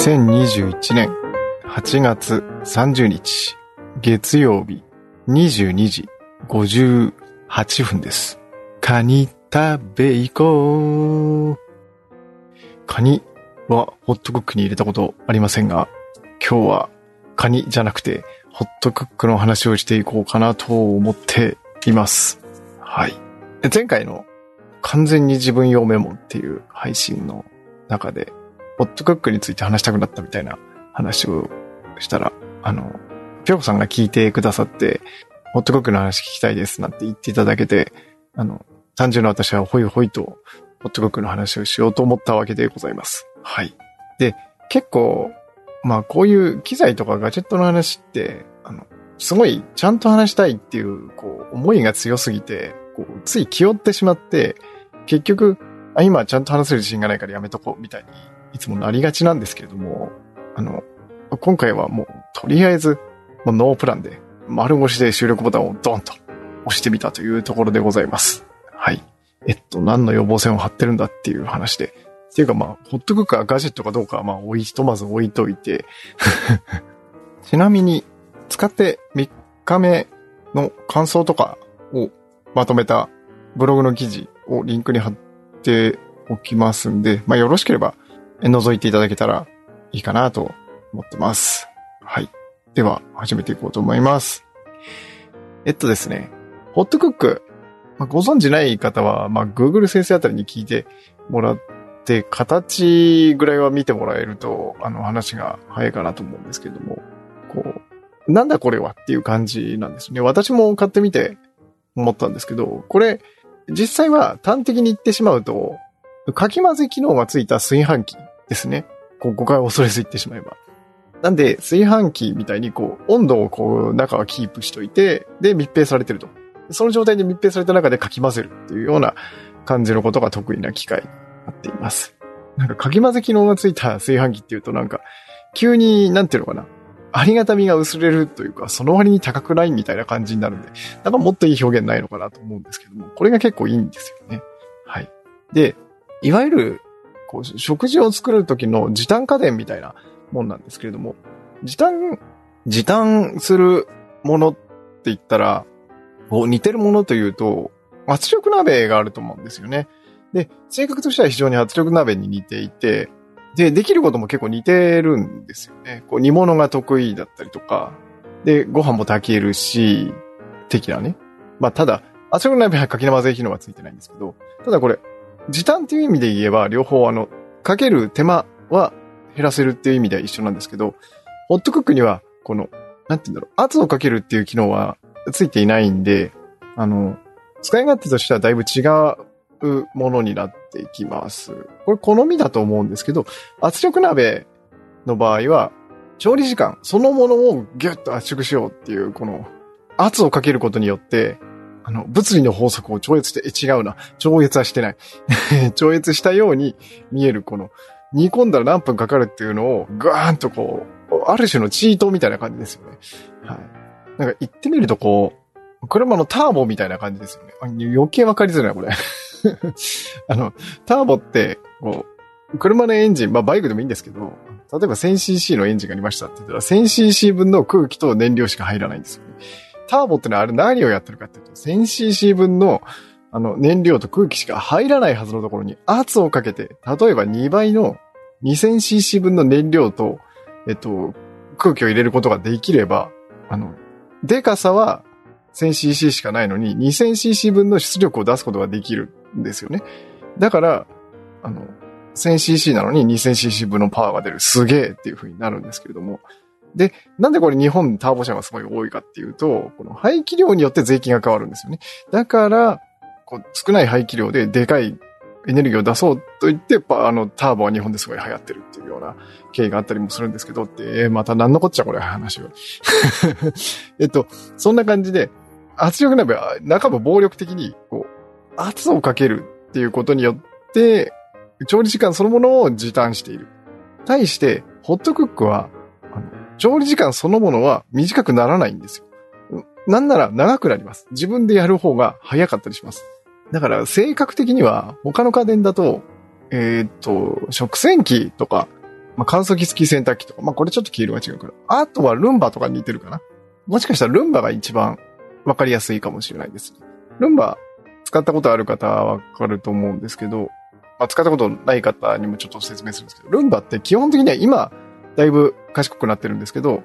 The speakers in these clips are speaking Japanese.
2021年8月30日月曜日22時58分です。カニ食べ行こう。カニはホットクックに入れたことありませんが、今日はカニじゃなくてホットクックの話をしていこうかなと思っています。はい。前回の完全に自分用メモっていう配信の中で、ホットクックについて話したくなったみたいな話をしたら、あの、ぴょこさんが聞いてくださって、ホットクックの話聞きたいですなんて言っていただけて、あの、単純な私はホイホイとホットクックの話をしようと思ったわけでございます。はい。で、結構、まあこういう機材とかガジェットの話って、あの、すごいちゃんと話したいっていう、こう、思いが強すぎて、こう、つい気負ってしまって、結局、あ、今ちゃんと話せる自信がないからやめとこう、みたいに、いつもなりがちなんですけれども、あの、今回はもう、とりあえず、もうノープランで、丸腰で収録ボタンをドンと押してみたというところでございます。はい。えっと、何の予防線を張ってるんだっていう話で。っていうかまあ、ホットクックはガジェットかどうかはまあ、おい、ひとまず置いといて。ちなみに、使って3日目の感想とかをまとめたブログの記事をリンクに貼っておきますんで、まあよろしければ覗いていただけたらいいかなと思ってます。はい。では、始めていこうと思います。えっとですね、ホットクック、まあ、ご存知ない方は、まあ Google 先生あたりに聞いてもらって、形ぐらいは見てもらえると、あの話が早いかなと思うんですけども、こう、なんだこれはっていう感じなんですね。私も買ってみて思ったんですけど、これ、実際は端的に言ってしまうと、かき混ぜ機能がついた炊飯器ですね。こう誤解を恐れず言ってしまえば。なんで、炊飯器みたいにこう、温度をこう、中はキープしといて、で、密閉されてると。その状態で密閉された中でかき混ぜるっていうような感じのことが得意な機械になっています。なんか、かき混ぜ機能がついた炊飯器っていうとなんか、急に、なんていうのかな。ありがたみが薄れるというか、その割に高くないみたいな感じになるんで、なんかもっといい表現ないのかなと思うんですけども、これが結構いいんですよね。はい。で、いわゆる、こう、食事を作る時の時短家電みたいなもんなんですけれども、時短、時短するものって言ったら、こう似てるものというと、圧力鍋があると思うんですよね。で、性格としては非常に圧力鍋に似ていて、で、できることも結構似てるんですよね。こう煮物が得意だったりとか、で、ご飯も炊けるし、的なね。まあ、ただ、圧力鍋はかき混ぜ機能はついてないんですけど、ただこれ、時短っていう意味で言えば、両方あの、かける手間は減らせるっていう意味では一緒なんですけど、ホットクックには、この、なんて言うんだろう、圧をかけるっていう機能はついていないんで、あの、使い勝手としてはだいぶ違うものになっていきます。これ好みだと思うんですけど、圧力鍋の場合は、調理時間そのものをギュッと圧縮しようっていう、この圧をかけることによって、あの、物理の法則を超越して、え違うな。超越はしてない。超越したように見える、この、煮込んだら何分かかるっていうのを、ガーンとこう、ある種のチートみたいな感じですよね。はい。なんか言ってみるとこう、車のターボみたいな感じですよね。余計わかりづらい、これ。あの、ターボって、こう、車のエンジン、まあバイクでもいいんですけど、例えば 1000cc のエンジンがありましたって言ったら、1000cc 分の空気と燃料しか入らないんですよね。ターボってのはあれ何をやってるかっていうと、1000cc 分のあの燃料と空気しか入らないはずのところに圧をかけて、例えば2倍の 2000cc 分の燃料と、えっと、空気を入れることができれば、あの、デカさは 1000cc しかないのに 2000cc 分の出力を出すことができるんですよね。だから、あの、1000cc なのに 2000cc 分のパワーが出る。すげえっていう風になるんですけれども。で、なんでこれ日本ターボ車がすごい多いかっていうと、この排気量によって税金が変わるんですよね。だから、こう少ない排気量ででかいエネルギーを出そうと言って、パあの、ターボは日本ですごい流行ってるっていうような経緯があったりもするんですけどって、えーまた何のこっちゃこれ話を。えっと、そんな感じで、圧力鍋は中も暴力的に、こう、圧をかけるっていうことによって、調理時間そのものを時短している。対して、ホットクックは、調理時間そのものは短くならないんですよ。なんなら長くなります。自分でやる方が早かったりします。だから、性格的には、他の家電だと、えーっと、食洗機とか、まあ、乾燥機付き洗濯機とか、まあ、これちょっと黄色が違うから。あとはルンバとかに似てるかな。もしかしたらルンバが一番わかりやすいかもしれないです。ルンバ使ったことある方はわかると思うんですけど、まあ、使ったことない方にもちょっと説明するんですけど、ルンバって基本的には今、だいぶ賢くなってるんですけど、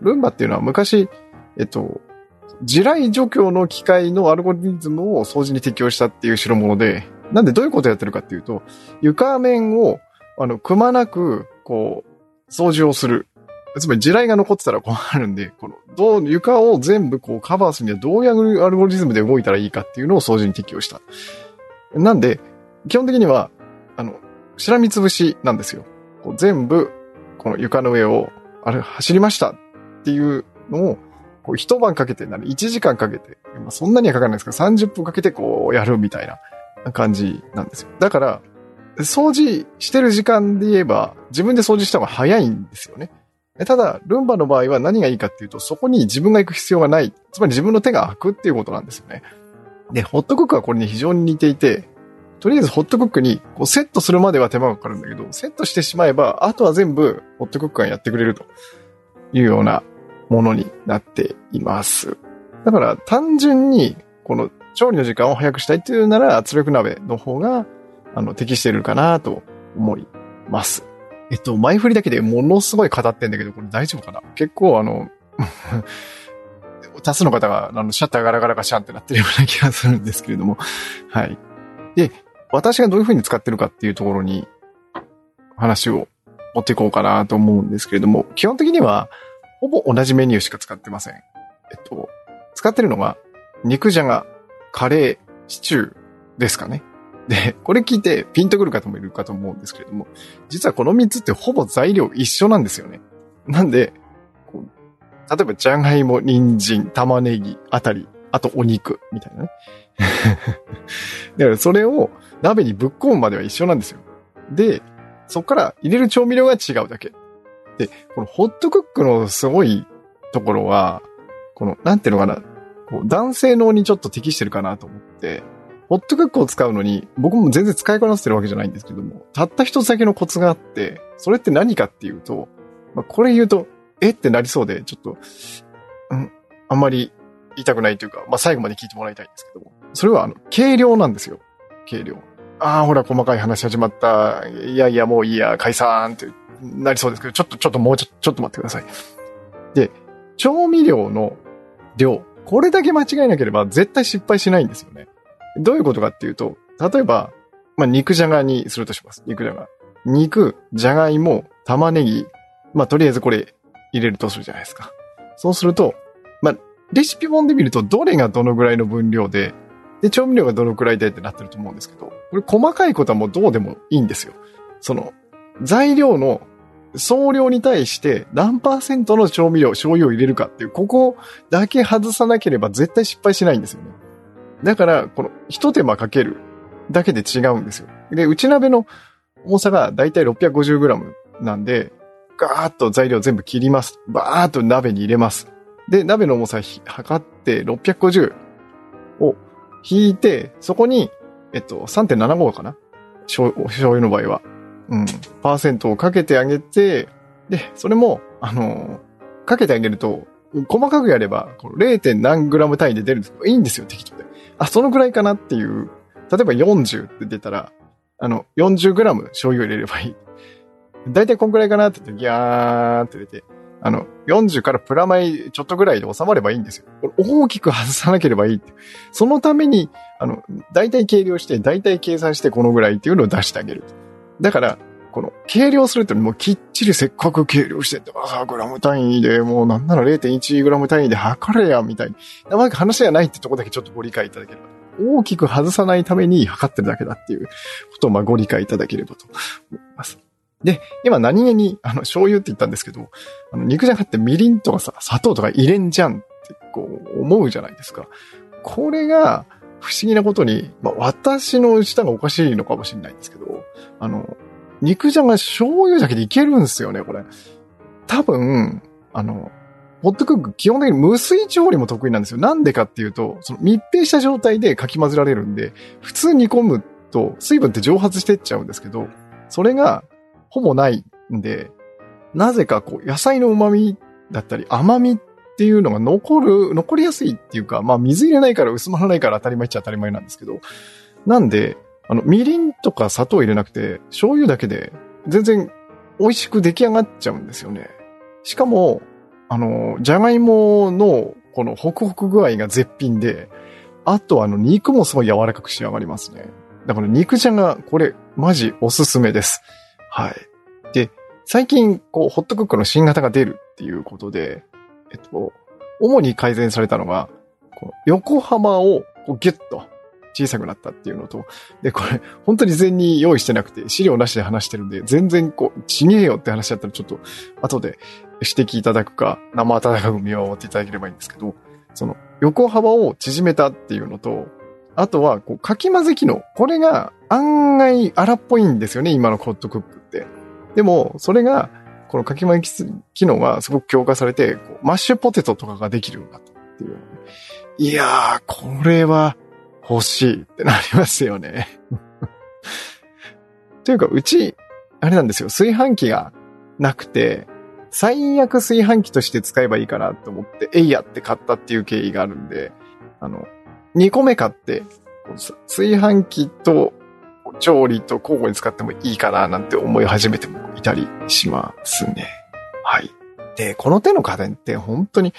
ルンバっていうのは昔、えっと、地雷除去の機械のアルゴリズムを掃除に適用したっていう代物で、なんでどういうことをやってるかっていうと、床面を、あの、くまなく、こう、掃除をする。つまり地雷が残ってたら困るんで、この、どう、床を全部こうカバーするにはどういうアルゴリズムで動いたらいいかっていうのを掃除に適用した。なんで、基本的には、あの、しらみつぶしなんですよ。こう全部、この床の上を、あれ、走りましたっていうのを、こう一晩かけてなる、1時間かけて、まあ、そんなにはかかんないですけど、30分かけてこうやるみたいな感じなんですよ。だから、掃除してる時間で言えば、自分で掃除した方が早いんですよね。ただ、ルンバの場合は何がいいかっていうと、そこに自分が行く必要がない。つまり自分の手が空くっていうことなんですよね。で、ホットクックはこれに非常に似ていて、とりあえずホットクックにこうセットするまでは手間がかかるんだけど、セットしてしまえば、あとは全部ホットクックがやってくれるというようなものになっています。だから単純に、この調理の時間を早くしたいっていうなら圧力鍋の方が、あの、適しているかなと思います。えっと、前振りだけでものすごい語ってんだけど、これ大丈夫かな？結構あの 多数の方が、あの、シャッターガラガラガシャンってなってるような気がするんですけれども。はい。で、私がどういう風に使ってるかっていうところに、話を持っていこうかなと思うんですけれども、基本的には、ほぼ同じメニューしか使ってません。えっと、使ってるのが、肉じゃが、カレー、シチューですかね。で、これ聞いてピンとくる方もいるかと思うんですけれども、実はこの3つってほぼ材料一緒なんですよね。なんで、例えば、じゃがいも、人参、玉ねぎあたり、あとお肉、みたいなね。だからそれを鍋にぶっ込むまでは一緒なんですよ。で、そこから入れる調味料が違うだけ。で、このホットクックのすごいところは、この、なんていうのかな、こう男性脳にちょっと適してるかなと思って、ホットクックを使うのに、僕も全然使いこなせてるわけじゃないんですけども、たった一つだけのコツがあって、それって何かっていうと、まあ、これ言うと、えってなりそうで、ちょっと、うん、あんまり言いたくないというか、まあ、最後まで聞いてもらいたいんですけども、それはあの、軽量なんですよ。軽量。ああ、ほら、細かい話始まった。いやいや、もういいや、解散ってなりそうですけど、ちょっと、ちょっともうちょちょっと待ってください。で、調味料の量、これだけ間違えなければ絶対失敗しないんですよね。どういうことかっていうと、例えば、まあ、肉じゃがにするとします。肉じゃが。肉、じゃがいも、玉ねぎ、まあ、とりあえずこれ入れるとするじゃないですか。そうすると、まあ、レシピ本で見るとどれがどのぐらいの分量で、で、調味料がどのくらいでってなってると思うんですけど、これ細かいことはもうどうでもいいんですよ。その、材料の総量に対して何パーセントの調味料、醤油を入れるかっていう、ここだけ外さなければ絶対失敗しないんですよね。だから、この一手間かけるだけで違うんですよ。で、内鍋の重さがだいたい 650g なんで、ガーッと材料全部切ります。バーッと鍋に入れます。で、鍋の重さ測って650を引いて、そこに、えっと、3.75かな？醤油の場合は。うん、パーセントをかけてあげて、で、それも、あのー、かけてあげると、細かくやれば、0. 何グラム単位で出るんですけど、いいんですよ、適当で。あ、そのぐらいかなっていう、例えば40って出たら、あの、40グラム醤油を入れればいい。だいたいこんぐらいかなって言って、ギャーって入れて、あの、40からプラマイちょっとぐらいで収まればいいんですよ。大きく外さなければいい。そのために、あの、大体計量して、大体計算してこのぐらいっていうのを出してあげる。だから、この、計量するってもうきっちりせっかく計量してって、ああ、グラム単位で、もうなんなら0.1グラム単位で測れや、みたいに。なか話がないってとこだけちょっとご理解いただければ。大きく外さないために測ってるだけだっていうことを、まあ、ご理解いただければと。で、今何気に、あの、醤油って言ったんですけど、あの、肉じゃがってみりんとかさ、砂糖とか入れんじゃんってこう思うじゃないですか。これが不思議なことに、まあ、私の舌がおかしいのかもしれないんですけど、あの、肉じゃが醤油だけでいけるんですよね、これ。多分、あの、ホットクック基本的に無水調理も得意なんですよ。なんでかっていうと、その密閉した状態でかき混ぜられるんで、普通煮込むと水分って蒸発してっちゃうんですけど、それがほぼないんで、なぜかこう、野菜の旨味だったり甘みっていうのが残る、残りやすいっていうか、まあ水入れないから薄まらないから当たり前っちゃ当たり前なんですけど、なんで、あの、みりんとか砂糖入れなくて、醤油だけで全然美味しく出来上がっちゃうんですよね。しかも、あの、じゃがいものこのホクホク具合が絶品で、あとあの肉もすごい柔らかく仕上がりますね。だから肉じゃが、これ、マジおすすめです。はい。で、最近、こう、ホットクックの新型が出るっていうことで、えっと、主に改善されたのが、この横幅をこうギュッと小さくなったっていうのと、で、これ、本当に事前に用意してなくて、資料なしで話してるんで、全然こう、ちげえよって話だったら、ちょっと、後で指摘いただくか、生温かく見守っていただければいいんですけど、その、横幅を縮めたっていうのと、あとは、こう、かき混ぜ機能。これが案外荒っぽいんですよね、今のホットクックって。でも、それが、このかき混ぜ機能がすごく強化されて、こうマッシュポテトとかができるようになったっていう。いやー、これは欲しいってなりますよね。というか、うち、あれなんですよ、炊飯器がなくて、最悪炊飯器として使えばいいかなと思って、えいやって買ったっていう経緯があるんで、あの、2個目買って、炊飯器と調理と交互に使ってもいいかななんて思い始めてもいたりしますね。はい。で、この手の家電って本当に、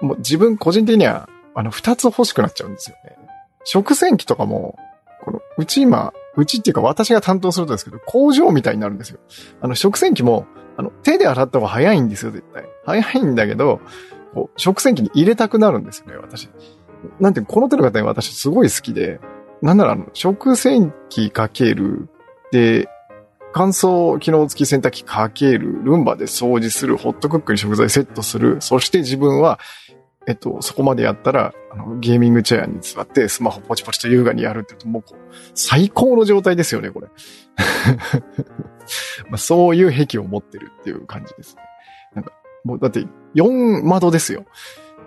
もう自分個人的には、あの、二つ欲しくなっちゃうんですよね。食洗機とかも、この、うち今、うちっていうか私が担当するとですけど、工場みたいになるんですよ。あの、食洗機も、あの、手で洗った方が早いんですよ、絶対。早いんだけど、こう、食洗機に入れたくなるんですよね、私。なんて、この手の方に私すごい好きで、なんなら、食洗機かける、で、乾燥機能付き洗濯機かける、ルンバで掃除する、ホットクックに食材セットする、そして自分は、えっと、そこまでやったら、あの、ゲーミングチェアに座ってスマホポチポチと優雅にやるって、もうこう、最高の状態ですよね、これ。まあそういう癖を持ってるっていう感じですね。なんか、もうだって4窓ですよ。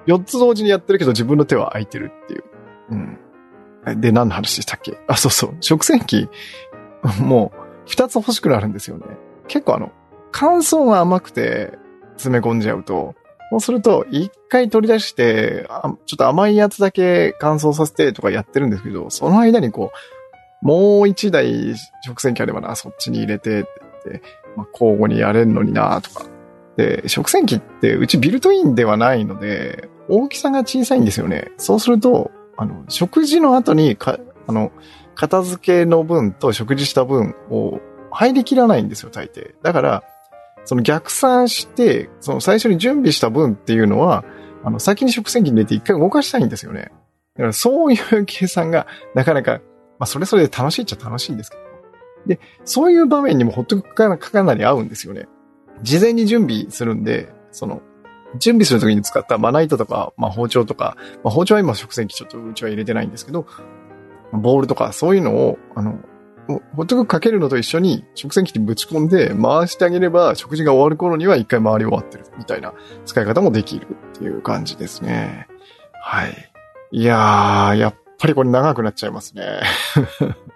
4つ同時にやってるけど自分の手は空いてるっていう。うん。で、何の話でしたっけ？あ、そうそう。食洗機、もう2つ欲しくなるんですよね。結構あの、乾燥が甘くて詰め込んじゃうと、そうすると、一回取り出して、ちょっと甘いやつだけ乾燥させてとかやってるんですけど、その間にこう、もう一台食洗機あればな、そっちに入れてってって、まあ、交互にやれんのになとか。で、食洗機ってうちビルトインではないので、大きさが小さいんですよね。そうすると、あの、食事の後にか、あの、片付けの分と食事した分を入りきらないんですよ、大抵。だから、その逆算して、その最初に準備した分っていうのは、あの、先に食洗機に入れて一回動かしたいんですよね。だからそういう計算がなかなか、まあそれそれで楽しいっちゃ楽しいんですけど。で、そういう場面にもほっとくかかなり合うんですよね。事前に準備するんで、その、準備するときに使ったまな板とか、まあ包丁とか、まあ包丁は今食洗機ちょっとうちは入れてないんですけど、ボールとかそういうのを、あの、ホットクックかけるのと一緒に食洗機にぶち込んで回してあげれば食事が終わる頃には一回回り終わってるみたいな使い方もできるっていう感じですね。はい。いやー、やっぱりこれ長くなっちゃいますね。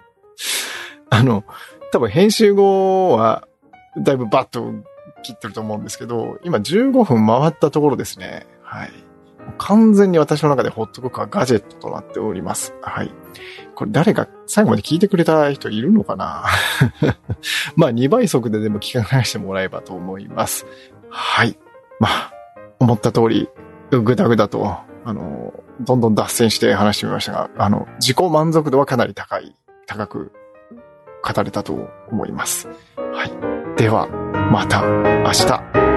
あの、多分編集後はだいぶバッと切ってると思うんですけど、今15分回ったところですね。はい。完全に私の中でホットクックはガジェットとなっております。はい。これ誰か最後まで聞いてくれた人いるのかな？まあ2倍速ででも聞かないしてもらえばと思います。はい。まあ、思った通り、ぐだぐだと、あの、どんどん脱線して話してみましたが、あの、自己満足度はかなり高い、高く語れたと思います。はい。では、また明日。